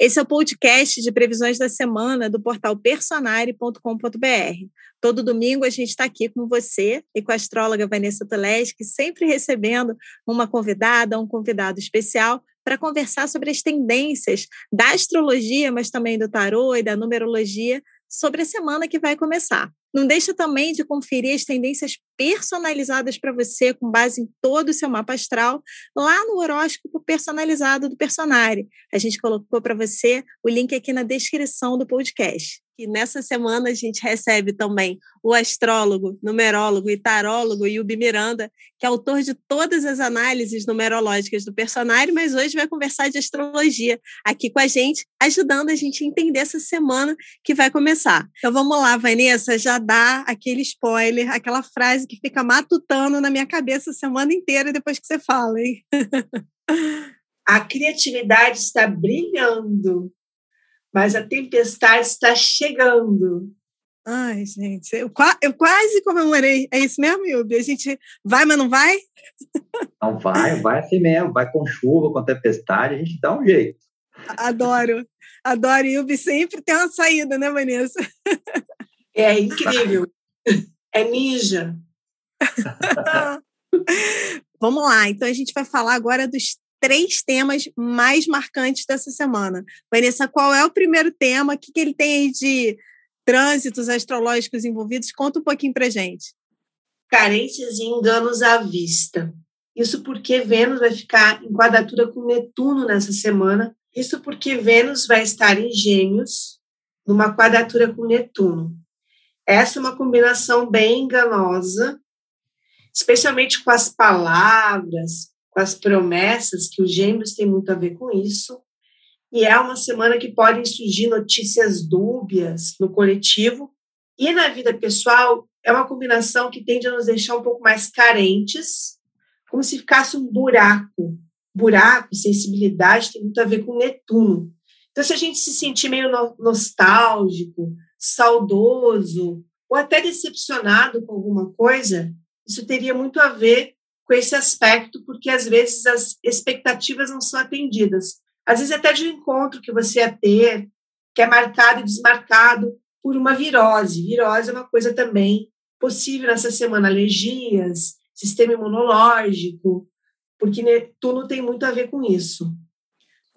Esse é o podcast de previsões da semana do portal personare.com.br. Todo domingo a gente está aqui com você e com a astróloga Vanessa Toleski, sempre recebendo uma convidada, um convidado especial para conversar sobre as tendências da astrologia, mas também do tarô e da numerologia sobre a semana que vai começar. Não deixa também de conferir as tendências personalizadas para você, com base em todo o seu mapa astral, lá no horóscopo personalizado do Personare. A gente colocou para você o link aqui na descrição do podcast. E nessa semana a gente recebe também o astrólogo, numerólogo e tarólogo Yubi Miranda, que é autor de todas as análises numerológicas do personagem, mas hoje vai conversar de astrologia aqui com a gente, ajudando a gente a entender essa semana que vai começar. Então vamos lá, Vanessa, já dá aquele spoiler, aquela frase que fica matutando na minha cabeça a semana inteira depois que você fala, hein? a criatividade está brilhando mas a tempestade está chegando. Ai, gente, eu, eu quase comemorei. É isso mesmo, Yubi? A gente vai, mas não vai? Não vai, vai assim mesmo. Vai com chuva, com tempestade, a gente dá um jeito. Adoro, adoro. Yubi sempre tem uma saída, né, Vanessa? É incrível. É ninja. Vamos lá, então a gente vai falar agora dos três temas mais marcantes dessa semana. Vanessa, qual é o primeiro tema? O que, que ele tem aí de trânsitos astrológicos envolvidos? Conta um pouquinho para gente. Carências e enganos à vista. Isso porque Vênus vai ficar em quadratura com Netuno nessa semana. Isso porque Vênus vai estar em Gêmeos, numa quadratura com Netuno. Essa é uma combinação bem enganosa, especialmente com as palavras, as promessas, que os gêmeos têm muito a ver com isso. E é uma semana que podem surgir notícias dúbias no coletivo. E na vida pessoal, é uma combinação que tende a nos deixar um pouco mais carentes, como se ficasse um buraco. Buraco, sensibilidade, tem muito a ver com Netuno. Então, se a gente se sentir meio nostálgico, saudoso, ou até decepcionado com alguma coisa, isso teria muito a ver com esse aspecto, porque às vezes as expectativas não são atendidas. Às vezes até de um encontro que você ia ter, que é marcado e desmarcado por uma virose. Virose é uma coisa também possível nessa semana, alergias, sistema imunológico, porque Netuno tem muito a ver com isso.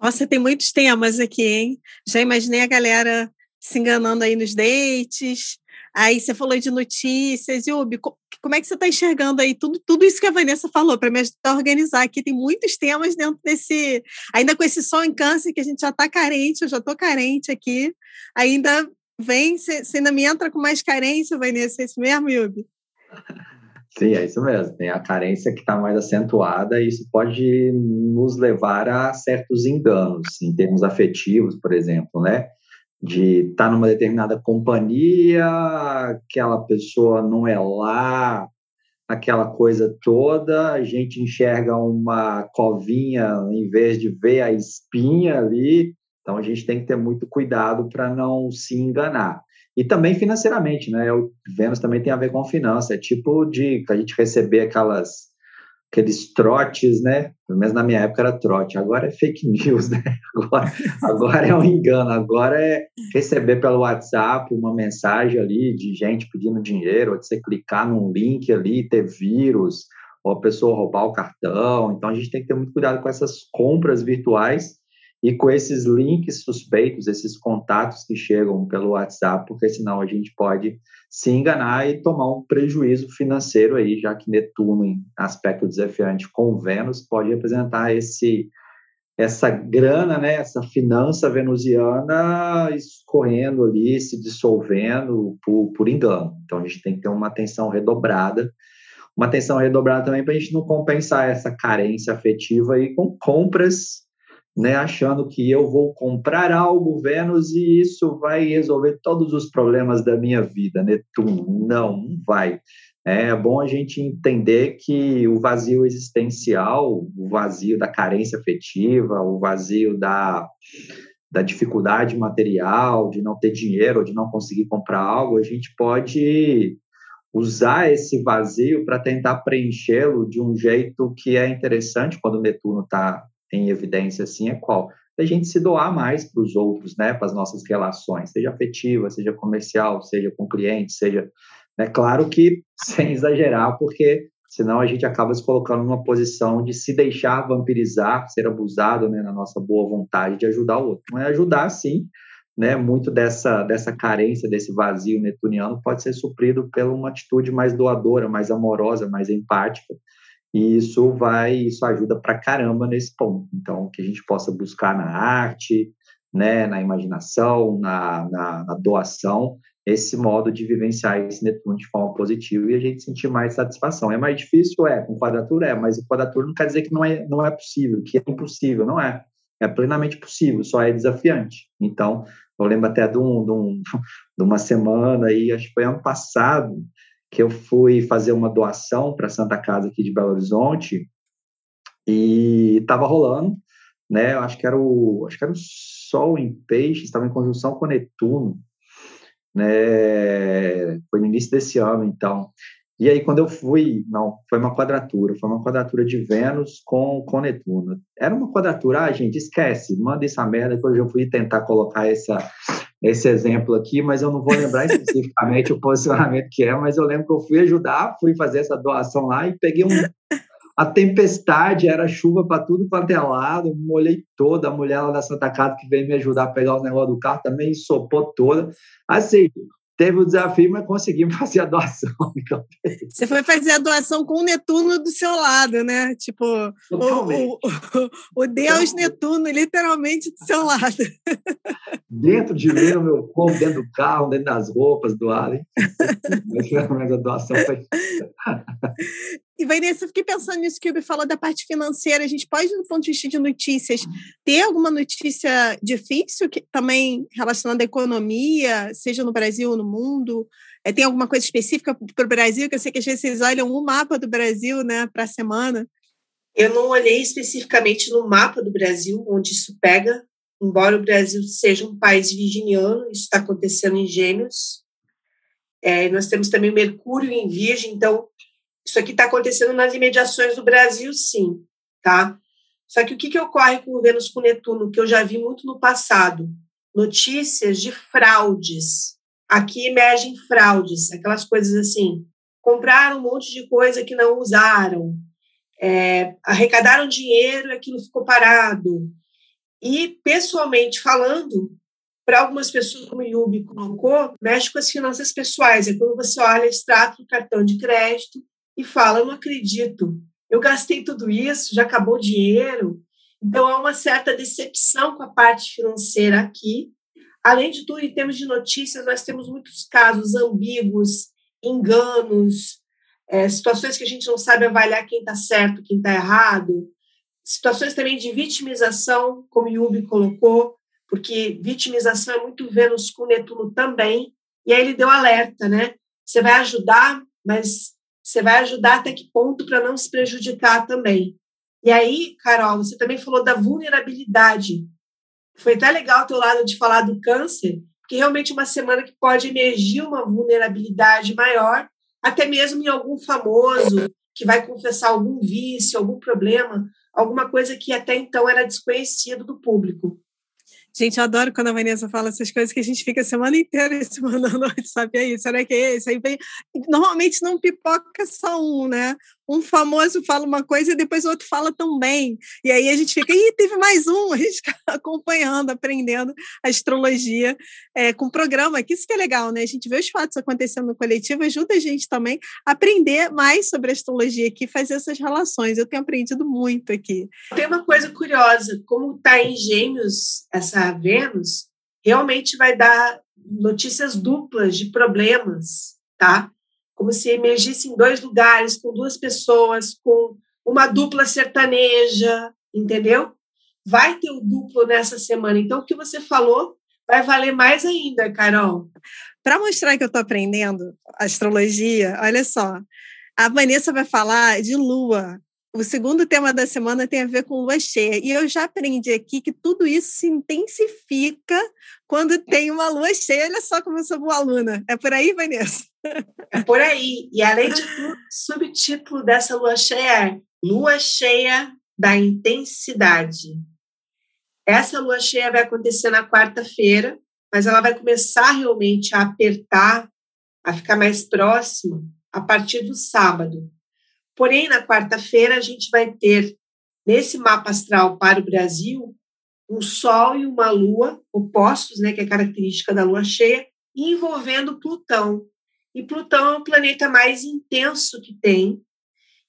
Nossa, tem muitos temas aqui, hein? Já imaginei a galera se enganando aí nos dates, Aí você falou de notícias, Yubi, como é que você está enxergando aí tudo, tudo isso que a Vanessa falou para me ajudar a organizar aqui? Tem muitos temas dentro desse. Ainda com esse sol em câncer, que a gente já está carente, eu já estou carente aqui. Ainda vem, você ainda me entra com mais carência, Vanessa, é isso mesmo, Yubi? Sim, é isso mesmo. Tem a carência que está mais acentuada e isso pode nos levar a certos enganos, em termos afetivos, por exemplo, né? De estar tá numa determinada companhia, aquela pessoa não é lá, aquela coisa toda, a gente enxerga uma covinha em vez de ver a espinha ali, então a gente tem que ter muito cuidado para não se enganar. E também financeiramente, né? O Vênus também tem a ver com finança, é tipo de a gente receber aquelas aqueles trotes, né? Pelo menos na minha época era trote, agora é fake news, né? Agora, agora é um engano, agora é receber pelo WhatsApp uma mensagem ali de gente pedindo dinheiro, ou de você clicar num link ali e ter vírus, ou a pessoa roubar o cartão. Então a gente tem que ter muito cuidado com essas compras virtuais e com esses links suspeitos, esses contatos que chegam pelo WhatsApp, porque senão a gente pode se enganar e tomar um prejuízo financeiro aí, já que Netuno, em aspecto desafiante com Vênus, pode representar esse essa grana, né, essa finança venusiana escorrendo ali, se dissolvendo por, por engano. Então a gente tem que ter uma atenção redobrada, uma atenção redobrada também para a gente não compensar essa carência afetiva aí com compras né, achando que eu vou comprar algo, Vênus, e isso vai resolver todos os problemas da minha vida, Netuno. Não, não vai. É bom a gente entender que o vazio existencial, o vazio da carência afetiva, o vazio da, da dificuldade material, de não ter dinheiro, ou de não conseguir comprar algo, a gente pode usar esse vazio para tentar preenchê-lo de um jeito que é interessante quando o Netuno está em evidência assim é qual? A gente se doar mais para os outros, né, para as nossas relações, seja afetiva, seja comercial, seja com clientes, seja, é né, claro que sem exagerar, porque senão a gente acaba se colocando numa posição de se deixar vampirizar, ser abusado, né, na nossa boa vontade de ajudar o outro. Não é ajudar, sim, né, muito dessa, dessa carência, desse vazio netuniano pode ser suprido pela uma atitude mais doadora, mais amorosa, mais empática, e isso vai, isso ajuda pra caramba nesse ponto. Então, que a gente possa buscar na arte, né, na imaginação, na, na, na doação, esse modo de vivenciar esse Netuno de forma positiva e a gente sentir mais satisfação. É mais difícil? É, com quadratura é, mas o quadratura não quer dizer que não é, não é possível, que é impossível, não é. É plenamente possível, só é desafiante. Então, eu lembro até de, um, de, um, de uma semana aí, acho que foi ano passado, que eu fui fazer uma doação para a Santa Casa aqui de Belo Horizonte e estava rolando, né? Acho que era o, acho que era o Sol em Peixes, estava em conjunção com Netuno, né? Foi no início desse ano, então. E aí, quando eu fui, não, foi uma quadratura, foi uma quadratura de Vênus com, com Netuno. Era uma quadratura, ah, gente, esquece, manda essa merda que hoje eu fui tentar colocar essa, esse exemplo aqui, mas eu não vou lembrar especificamente o posicionamento que é, mas eu lembro que eu fui ajudar, fui fazer essa doação lá e peguei um, a tempestade, era chuva para tudo quanto é lado, molhei toda, a mulher lá da Santa Casa que veio me ajudar a pegar o negócio do carro também sopou toda. Assim, teve o desafio, mas conseguimos fazer a doação. Então, Você foi fazer a doação com o Netuno do seu lado, né? Tipo, o, o, o, Deus Netuno, literalmente do seu lado. Dentro de mim, no meu corpo, dentro do carro, dentro das roupas, doado. Mas a doação foi. E, Vanessa, eu fiquei pensando nisso que o falou da parte financeira. A gente pode, do ponto de vista de notícias, ter alguma notícia difícil que também relacionada à economia, seja no Brasil ou no mundo? É, tem alguma coisa específica para o Brasil? Que eu sei que às vezes vocês olham o mapa do Brasil né, para a semana. Eu não olhei especificamente no mapa do Brasil, onde isso pega, embora o Brasil seja um país virginiano, isso está acontecendo em Gêmeos. É, nós temos também Mercúrio em Virgem, então isso aqui está acontecendo nas imediações do Brasil, sim, tá? Só que o que, que ocorre com Vênus com Netuno, que eu já vi muito no passado? Notícias de fraudes. Aqui emergem fraudes, aquelas coisas assim. Compraram um monte de coisa que não usaram, é, arrecadaram dinheiro e aquilo ficou parado. E, pessoalmente falando, para algumas pessoas, como o Yubi colocou, mexe com as finanças pessoais. É quando você olha extrato do cartão de crédito e fala: Eu não acredito, eu gastei tudo isso, já acabou o dinheiro. Então, há uma certa decepção com a parte financeira aqui. Além de tudo, em termos de notícias, nós temos muitos casos ambíguos, enganos, é, situações que a gente não sabe avaliar quem está certo, quem está errado, situações também de vitimização, como Yubi colocou, porque vitimização é muito Vênus com Netuno também, e aí ele deu alerta, né? Você vai ajudar, mas você vai ajudar até que ponto para não se prejudicar também. E aí, Carol, você também falou da vulnerabilidade. Foi até legal o teu lado de falar do câncer, que realmente é uma semana que pode emergir uma vulnerabilidade maior, até mesmo em algum famoso que vai confessar algum vício, algum problema, alguma coisa que até então era desconhecido do público. Gente, eu adoro quando a Vanessa fala essas coisas que a gente fica a semana inteira se mandando WhatsApp aí. Será que é esse? Aí vem... Normalmente não pipoca só um, né? Um famoso fala uma coisa e depois o outro fala também. E aí a gente fica, ih, teve mais um, a gente fica acompanhando, aprendendo astrologia é, com o programa, que isso que é legal, né? A gente vê os fatos acontecendo no coletivo, ajuda a gente também a aprender mais sobre astrologia aqui, fazer essas relações. Eu tenho aprendido muito aqui. Tem uma coisa curiosa, como está em gêmeos essa Vênus, realmente vai dar notícias duplas de problemas, tá? Como se emergisse em dois lugares, com duas pessoas, com uma dupla sertaneja, entendeu? Vai ter o duplo nessa semana. Então, o que você falou vai valer mais ainda, Carol. Para mostrar que eu estou aprendendo astrologia, olha só. A Vanessa vai falar de lua. O segundo tema da semana tem a ver com lua cheia. E eu já aprendi aqui que tudo isso se intensifica quando tem uma lua cheia. Olha só como eu sou boa aluna. É por aí, Vanessa? É por aí. E além de tudo, o subtítulo dessa lua cheia é Lua cheia da intensidade. Essa lua cheia vai acontecer na quarta-feira, mas ela vai começar realmente a apertar, a ficar mais próxima a partir do sábado. Porém, na quarta-feira, a gente vai ter, nesse mapa astral para o Brasil, um Sol e uma Lua opostos, né, que é característica da Lua cheia, envolvendo Plutão. E Plutão é o planeta mais intenso que tem.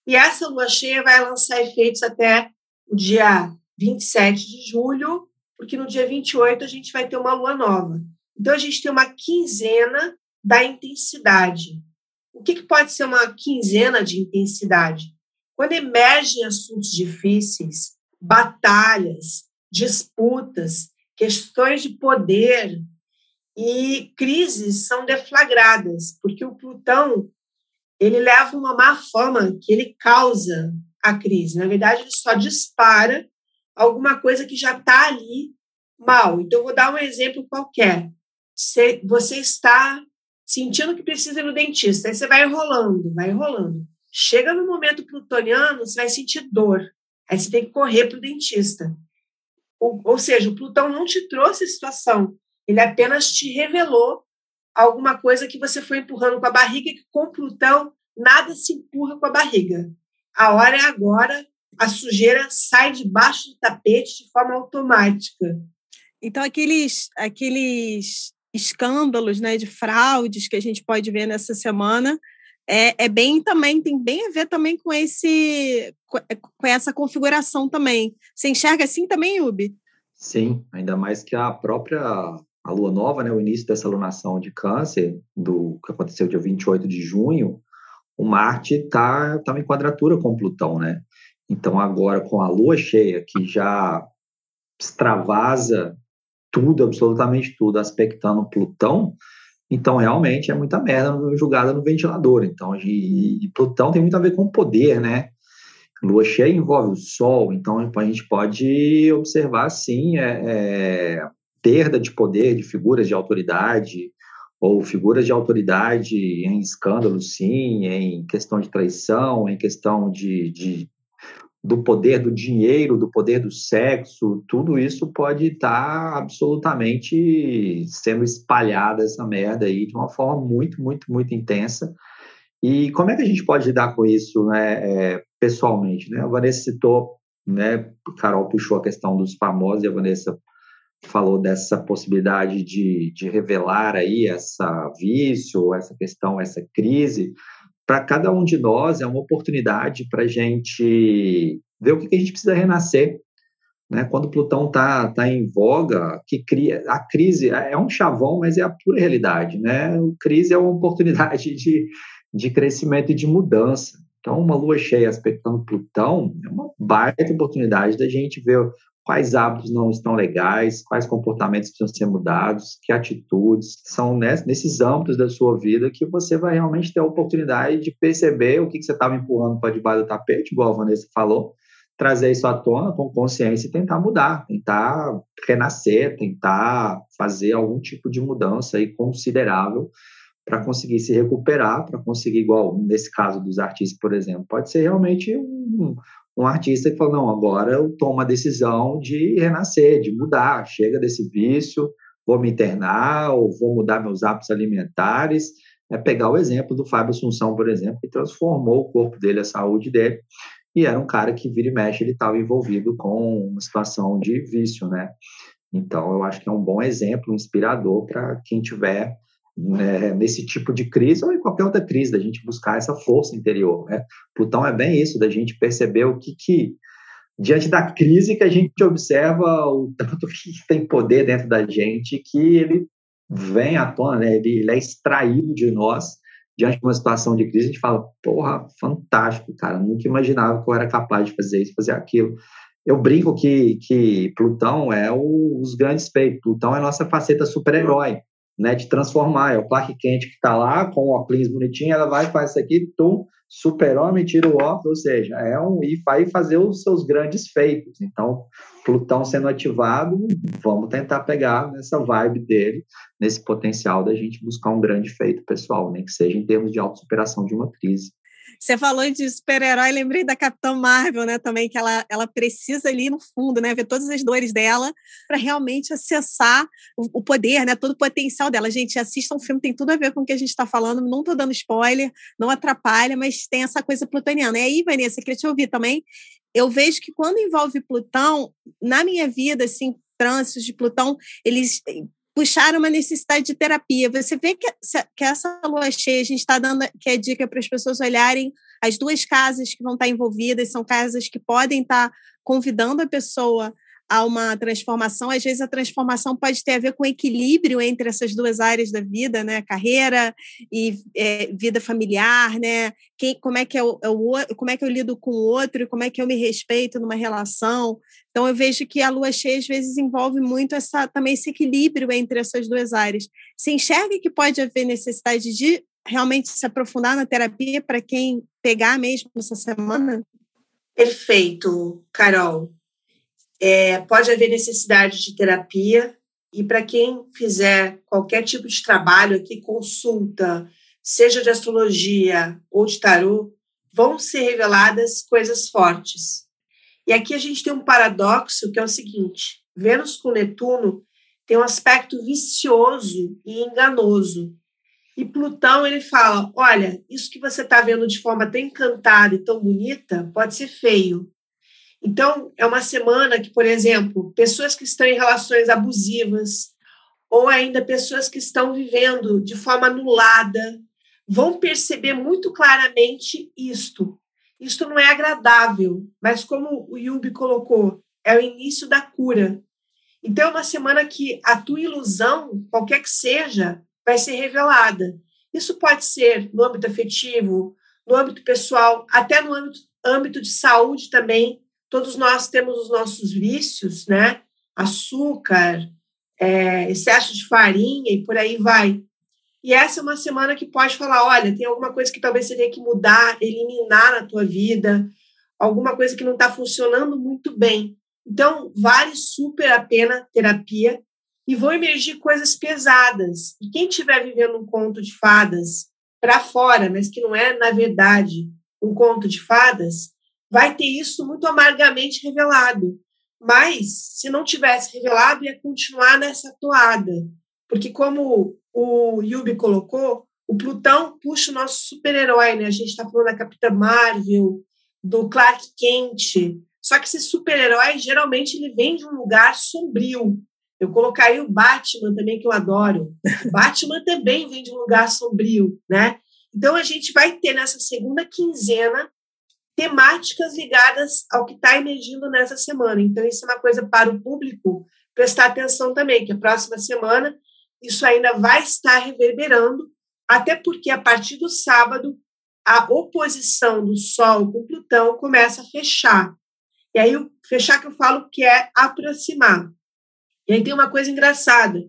E essa Lua cheia vai lançar efeitos até o dia 27 de julho, porque no dia 28 a gente vai ter uma lua nova. Então a gente tem uma quinzena da intensidade. O que, que pode ser uma quinzena de intensidade? Quando emergem assuntos difíceis, batalhas, disputas, questões de poder e crises são deflagradas, porque o Plutão ele leva uma má fama que ele causa a crise. Na verdade, ele só dispara alguma coisa que já está ali mal. Então, vou dar um exemplo qualquer. Você, você está sentindo que precisa ir no dentista, aí você vai enrolando, vai enrolando. Chega no momento plutoniano, você vai sentir dor. Aí você tem que correr para o dentista. Ou, seja, o Plutão não te trouxe a situação, ele apenas te revelou alguma coisa que você foi empurrando com a barriga, que com Plutão nada se empurra com a barriga. A hora é agora, a sujeira sai debaixo do tapete de forma automática. Então, aqueles, aqueles escândalos né, de fraudes que a gente pode ver nessa semana é, é bem também, tem bem a ver também com esse com essa configuração também. Você enxerga assim também, Yubi? Sim, ainda mais que a própria a lua nova, né, o início dessa lunação de câncer, do que aconteceu dia 28 de junho, o Marte está tá em quadratura com Plutão, né? Então, agora com a lua cheia, que já extravasa tudo, absolutamente tudo, aspectando Plutão, então realmente é muita merda jogada no ventilador. Então, e, e Plutão tem muito a ver com poder, né? Lua cheia envolve o Sol, então a gente pode observar, sim, é, é, perda de poder de figuras de autoridade, ou figuras de autoridade em escândalos, sim, em questão de traição, em questão de, de do poder do dinheiro, do poder do sexo, tudo isso pode estar tá absolutamente sendo espalhada essa merda aí de uma forma muito, muito, muito intensa. E como é que a gente pode lidar com isso, né, é, pessoalmente, né? A Vanessa citou, né, Carol puxou a questão dos famosos e a Vanessa falou dessa possibilidade de, de revelar aí essa vício, essa questão, essa crise para cada um de nós é uma oportunidade para a gente ver o que, que, a gente precisa renascer. Né? Quando Plutão está tá em voga, que cria a crise é um chavão, mas é a pura realidade. Né? A crise é uma oportunidade de, de crescimento e de mudança. Então, uma lua cheia aspectando Plutão é uma baita oportunidade da gente ver quais hábitos não estão legais, quais comportamentos precisam ser mudados, que atitudes são nesses âmbitos da sua vida que você vai realmente ter a oportunidade de perceber o que, você estava empurrando para debaixo do tapete, igual a Vanessa falou, trazer isso à tona com consciência e tentar mudar, tentar renascer, tentar fazer algum tipo de mudança aí considerável para conseguir se recuperar, para conseguir, igual nesse caso dos artistas, por exemplo, pode ser realmente um, um artista que fala, não, agora eu tomo a decisão de renascer, de mudar, chega desse vício, vou me internar, ou vou mudar meus hábitos alimentares. É pegar o exemplo do Fábio Assunção, por exemplo, que transformou o corpo dele, a saúde dele, e era um cara que vira e mexe, ele estava envolvido com uma situação de vício, né? Então, eu acho que é um bom exemplo, inspirador para quem tiver né, nesse tipo de crise ou em qualquer outra crise, da gente buscar essa força interior. Né? Plutão é bem isso, da gente perceber o que, que diante da crise que a gente observa o tanto que tem poder dentro da gente que ele vem à tona, né? ele, ele é extraído de nós diante de uma situação de crise, a gente fala, porra, fantástico, cara, nunca imaginava que eu era capaz de fazer isso, fazer aquilo. Eu brinco que, que Plutão é o, os grandes feitos, Plutão é a nossa faceta super-herói né, de transformar. É o Clark Kent que está lá com o óculos bonitinho, ela vai faz isso aqui, tum, super-homem, tira o óculos, ou seja, é um e vai fazer os seus grandes feitos. Então, Plutão sendo ativado, vamos tentar pegar nessa vibe dele, nesse potencial da gente buscar um grande feito pessoal, nem que seja em termos de autossuperação de uma crise. Você falou de super-herói, lembrei da Capitã Marvel, né? Também que ela, ela precisa ali no fundo, né? Ver todas as dores dela para realmente acessar o, o, poder, né? Todo o potencial dela. Gente, assista um filme, tem tudo a ver com o que a gente está falando. Não estou dando spoiler, não atrapalha, mas tem essa coisa plutoniana. E aí, Vanessa, queria te ouvir também. Eu vejo que quando envolve Plutão, na minha vida, assim, trânsitos de Plutão, eles puxaram uma necessidade de terapia. Você vê que, que essa lua cheia, a gente está dando que é dica para as pessoas olharem as duas casas que vão estar envolvidas, são casas que podem estar convidando a pessoa a uma transformação. Às vezes a transformação pode ter a ver com equilíbrio entre essas duas áreas da vida, né? Carreira e é, vida familiar, né? Quem, como é que é o, é como é que eu lido com o outro, como é que eu me respeito numa relação. Então eu vejo que a lua cheia às vezes envolve muito essa também esse equilíbrio entre essas duas áreas. Se enxerga que pode haver necessidade de realmente se aprofundar na terapia para quem pegar mesmo essa semana? Perfeito, Carol. É, pode haver necessidade de terapia, e para quem fizer qualquer tipo de trabalho aqui, consulta, seja de astrologia ou de tarô, vão ser reveladas coisas fortes. E aqui a gente tem um paradoxo que é o seguinte: Vênus com Netuno tem um aspecto vicioso e enganoso. E Plutão ele fala: olha, isso que você está vendo de forma tão encantada e tão bonita pode ser feio. Então, é uma semana que, por exemplo, pessoas que estão em relações abusivas, ou ainda pessoas que estão vivendo de forma anulada, vão perceber muito claramente isto. Isto não é agradável, mas como o Yubi colocou, é o início da cura. Então, é uma semana que a tua ilusão, qualquer que seja, vai ser revelada. Isso pode ser no âmbito afetivo, no âmbito pessoal, até no âmbito, âmbito de saúde também, todos nós temos os nossos vícios, né? Açúcar, é, excesso de farinha e por aí vai. E essa é uma semana que pode falar: olha, tem alguma coisa que talvez você tenha que mudar, eliminar na tua vida, alguma coisa que não está funcionando muito bem. Então, vale super a pena terapia e vão emergir coisas pesadas. E quem estiver vivendo um conto de fadas para fora, mas que não é, na verdade, um conto de fadas, vai ter isso muito amargamente revelado. Mas, se não tivesse revelado, ia continuar nessa toada. Porque, como o Yubi colocou, o Plutão puxa o nosso super-herói, né? A gente está falando da Capitã Marvel, do Clark Kent. Só que esse super-herói, geralmente, ele vem de um lugar sombrio. Eu colocaria o Batman também, que eu adoro. O Batman também vem de um lugar sombrio, né? Então, a gente vai ter nessa segunda quinzena temáticas ligadas ao que está emergindo nessa semana. Então, isso é uma coisa para o público prestar atenção também, que a próxima semana isso ainda vai estar reverberando, até porque a partir do sábado a oposição do Sol com Plutão começa a fechar. E aí, o fechar que eu falo que é aproximar. E aí tem uma coisa engraçada,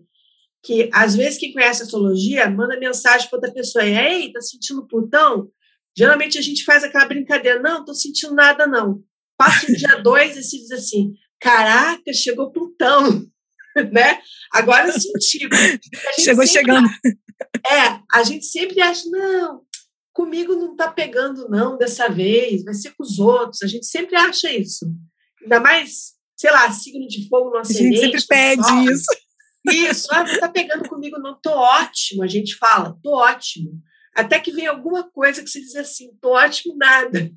que às vezes quem conhece astrologia manda mensagem para outra pessoa, ei, tá sentindo Plutão? Geralmente a gente faz aquela brincadeira, não, estou sentindo nada, não. Passa o dia dois e se diz assim, caraca, chegou Plutão, né? Agora eu senti. Chegou sempre, chegando. É, a gente sempre acha, não, comigo não está pegando, não, dessa vez, vai ser com os outros. A gente sempre acha isso. Ainda mais, sei lá, signo de fogo no ascendente. A gente sempre pede isso. Isso, ah, não está pegando comigo, não, tô ótimo, a gente fala, tô ótimo. Até que vem alguma coisa que você diz assim, tô ótimo nada.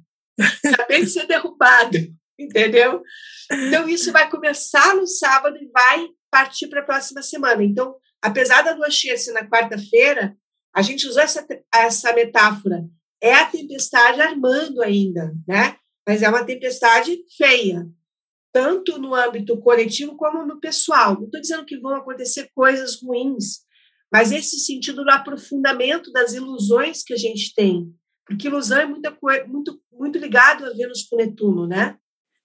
Acabei de ser derrubado, entendeu? Então, isso vai começar no sábado e vai partir para a próxima semana. Então, apesar da lua cheia ser na quarta-feira, a gente usou essa, essa metáfora. É a tempestade armando ainda, né? Mas é uma tempestade feia, tanto no âmbito coletivo como no pessoal. Não estou dizendo que vão acontecer coisas ruins, mas esse sentido do aprofundamento das ilusões que a gente tem, porque ilusão é muita, muito, muito ligado a Vênus com Netuno, né?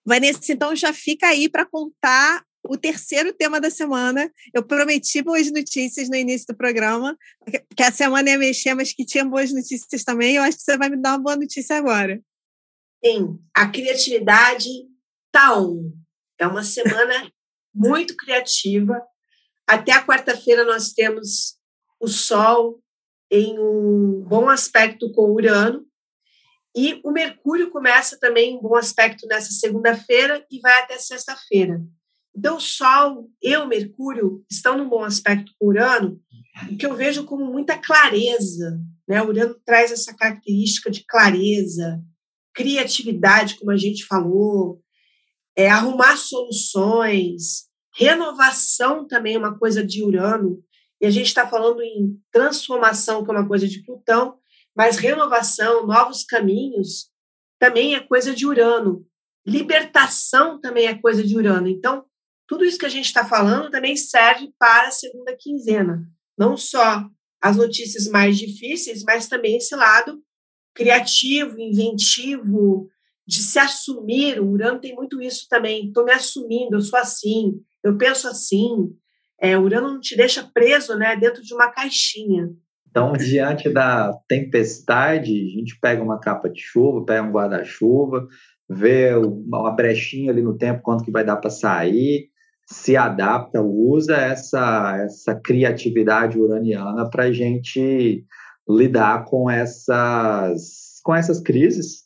Vanessa, então já fica aí para contar o terceiro tema da semana. Eu prometi boas notícias no início do programa, que a semana ia mexer, mas que tinha boas notícias também. Eu acho que você vai me dar uma boa notícia agora. Sim, a criatividade tá on. É uma semana muito criativa. Até a quarta-feira nós temos o Sol em um bom aspecto com Urano. E o Mercúrio começa também em bom aspecto nessa segunda-feira e vai até sexta-feira. Então, o Sol e o Mercúrio estão num bom aspecto com Urano, o que eu vejo como muita clareza. Né? O Urano traz essa característica de clareza, criatividade, como a gente falou, é, arrumar soluções, renovação também é uma coisa de Urano, e a gente está falando em transformação, que é uma coisa de Plutão, mas renovação, novos caminhos, também é coisa de Urano. Libertação também é coisa de Urano. Então, tudo isso que a gente está falando também serve para a segunda quinzena. Não só as notícias mais difíceis, mas também esse lado criativo, inventivo, de se assumir. O Urano tem muito isso também. Estou me assumindo, eu sou assim, eu penso assim. É, Urano não te deixa preso né, dentro de uma caixinha. Então, diante da tempestade, a gente pega uma capa de chuva, pega um guarda-chuva, vê uma brechinha ali no tempo, quanto que vai dar para sair, se adapta, usa essa, essa criatividade uraniana para a gente lidar com essas, com essas crises.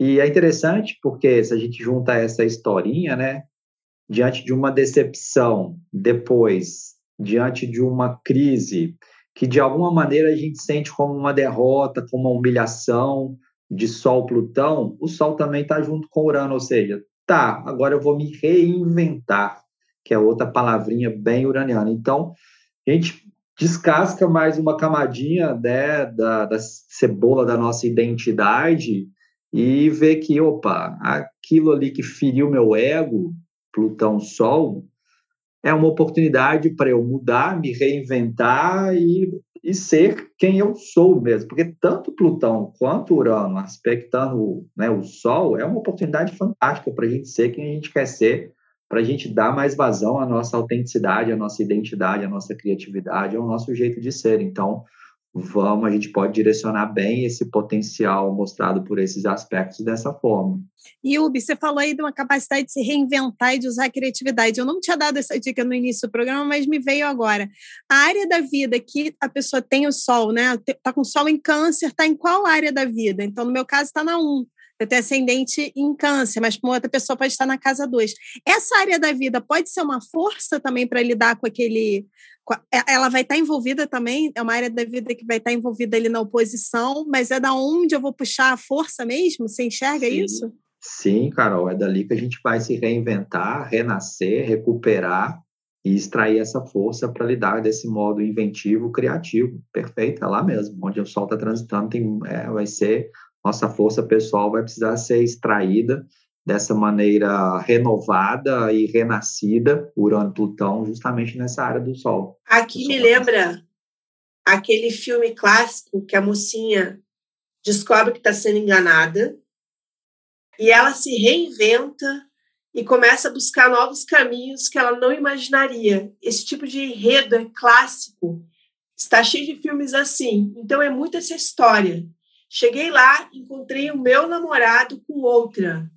E é interessante porque se a gente junta essa historinha, né, diante de uma decepção, depois, diante de uma crise que de alguma maneira a gente sente como uma derrota, como uma humilhação de Sol Plutão, o Sol também está junto com Urano, ou seja, tá, agora eu vou me reinventar, que é outra palavrinha bem uraniana. Então, a gente descasca mais uma camadinha né, da, da cebola da nossa identidade e vê que, opa, aquilo ali que feriu meu ego, Plutão Sol, é uma oportunidade para eu mudar, me reinventar e, e ser quem eu sou mesmo. Porque tanto Plutão quanto Urano aspectando né, o Sol é uma oportunidade fantástica para a gente ser quem a gente quer ser para a gente dar mais vazão à nossa autenticidade, à nossa identidade, à nossa criatividade, ao nosso jeito de ser. Então, vamos, a gente pode direcionar bem esse potencial mostrado por esses aspectos dessa forma. E Ubi, você falou aí de uma capacidade de se reinventar e de usar a criatividade. Eu não tinha dado essa dica no início do programa, mas me veio agora. A área da vida que a pessoa tem o sol, né? Tá com sol em câncer, tá em qual área da vida? Então, no meu caso, está na 1 eu tenho ascendente em câncer, mas para outra pessoa pode estar na casa 2. Essa área da vida pode ser uma força também para lidar com aquele. É, ela vai estar envolvida também, é uma área da vida que vai estar envolvida ali na oposição, mas é da onde eu vou puxar a força mesmo? Você enxerga Sim. isso? Sim, Carol, é dali que a gente vai se reinventar, renascer, recuperar e extrair essa força para lidar desse modo inventivo, criativo. Perfeito, é lá mesmo, onde o Sol está transitando, tem, é, vai ser nossa força pessoal vai precisar ser extraída dessa maneira renovada e renascida, Urano-Plutão, justamente nessa área do Sol. Aqui me lembra aquele filme clássico que a mocinha descobre que está sendo enganada e ela se reinventa e começa a buscar novos caminhos que ela não imaginaria. Esse tipo de enredo é clássico, está cheio de filmes assim. Então é muito essa história Cheguei lá, encontrei o meu namorado com outra.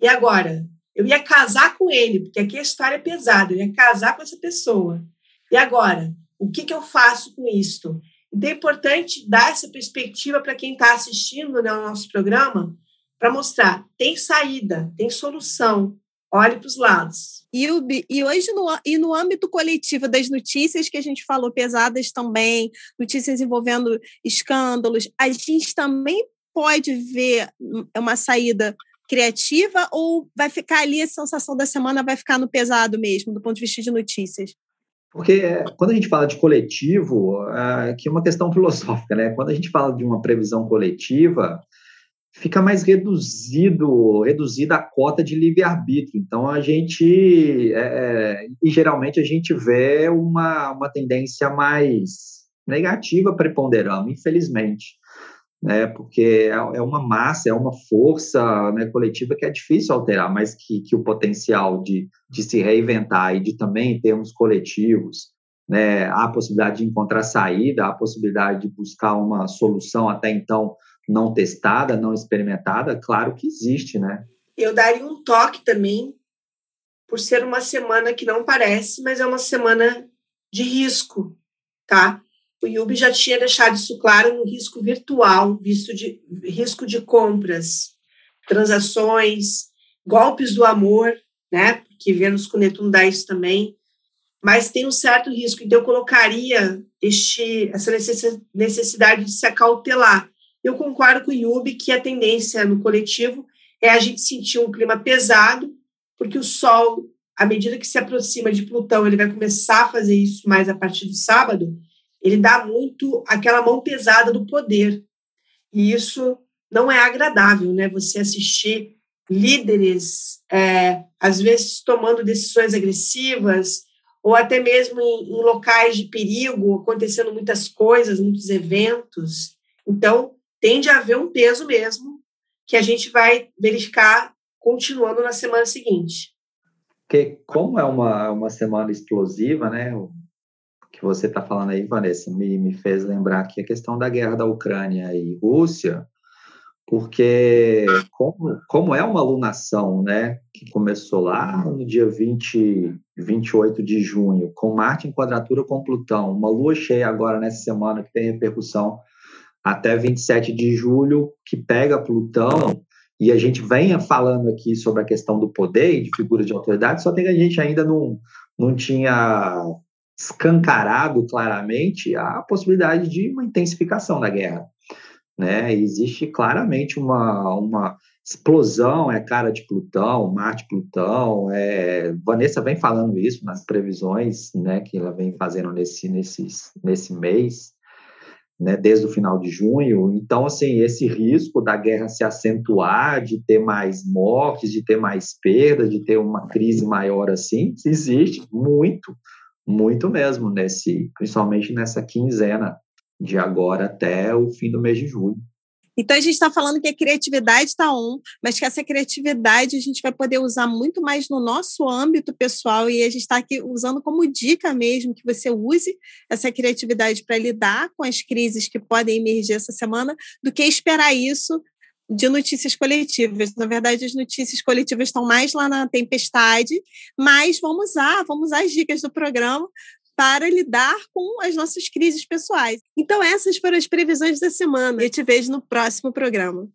E agora? Eu ia casar com ele, porque aqui a história é pesada, eu ia casar com essa pessoa. E agora? O que, que eu faço com isto? Então é importante dar essa perspectiva para quem está assistindo né, ao nosso programa, para mostrar: tem saída, tem solução, olhe para os lados. E, o, e hoje, no, e no âmbito coletivo das notícias que a gente falou, pesadas também, notícias envolvendo escândalos, a gente também pode ver uma saída criativa ou vai ficar ali a sensação da semana vai ficar no pesado mesmo, do ponto de vista de notícias? Porque quando a gente fala de coletivo, aqui é uma questão filosófica, né? Quando a gente fala de uma previsão coletiva, fica mais reduzido, reduzida a cota de livre-arbítrio. Então, a gente, é, é, e geralmente a gente vê uma, uma tendência mais negativa preponderando, infelizmente. Né, porque é, é uma massa, é uma força né, coletiva que é difícil alterar, mas que, que o potencial de, de se reinventar e de também, termos coletivos, né, há a possibilidade de encontrar saída, há a possibilidade de buscar uma solução até então não testada, não experimentada, claro que existe, né? Eu daria um toque também, por ser uma semana que não parece, mas é uma semana de risco, tá? o Yubi já tinha deixado isso claro no risco virtual, visto de risco de compras, transações, golpes do amor, né? Que Vênus com Netuno dá isso também, mas tem um certo risco. Então, eu colocaria este, essa necessidade de se acautelar. Eu concordo com o Yubi que a tendência no coletivo é a gente sentir um clima pesado, porque o Sol, à medida que se aproxima de Plutão, ele vai começar a fazer isso mais a partir do sábado, ele dá muito aquela mão pesada do poder. E isso não é agradável, né? Você assistir líderes, é, às vezes, tomando decisões agressivas, ou até mesmo em, em locais de perigo, acontecendo muitas coisas, muitos eventos. Então, tende a haver um peso mesmo que a gente vai verificar continuando na semana seguinte. Porque como é uma, uma semana explosiva, né? O que você está falando aí, Vanessa, me, me fez lembrar aqui a questão da guerra da Ucrânia e Rússia, porque como, como é uma alunação, né, que começou lá no dia 20, 28 de junho, com Marte em quadratura com Plutão, uma lua cheia agora nessa semana que tem repercussão até 27 de julho, que pega Plutão, e a gente venha falando aqui sobre a questão do poder e de figuras de autoridade, só que a gente ainda não, não tinha escancarado claramente a possibilidade de uma intensificação da guerra. Né? Existe claramente uma, uma explosão, é cara de Plutão, Marte-Plutão. É... Vanessa vem falando isso nas previsões né, que ela vem fazendo nesse, nesse, nesse mês né, desde o final de junho. Então, assim, esse risco da guerra se acentuar, de ter mais mortes, de ter mais perdas, de ter uma crise maior assim, existe muito, muito mesmo nesse, principalmente nessa quinzena de agora até o fim do mês de julho. Então, a gente está falando que a criatividade está on, mas que essa criatividade a gente vai poder usar muito mais no nosso âmbito pessoal e a gente está aqui usando como dica mesmo que você use essa criatividade para lidar com as crises que podem emergir essa semana, do que esperar isso de notícias coletivas. Na verdade, as notícias coletivas estão mais lá na tempestade, mas vamos usar, vamos usar as dicas do programa para lidar com as nossas crises pessoais. Então, essas foram as previsões da semana. Eu te vejo no próximo programa.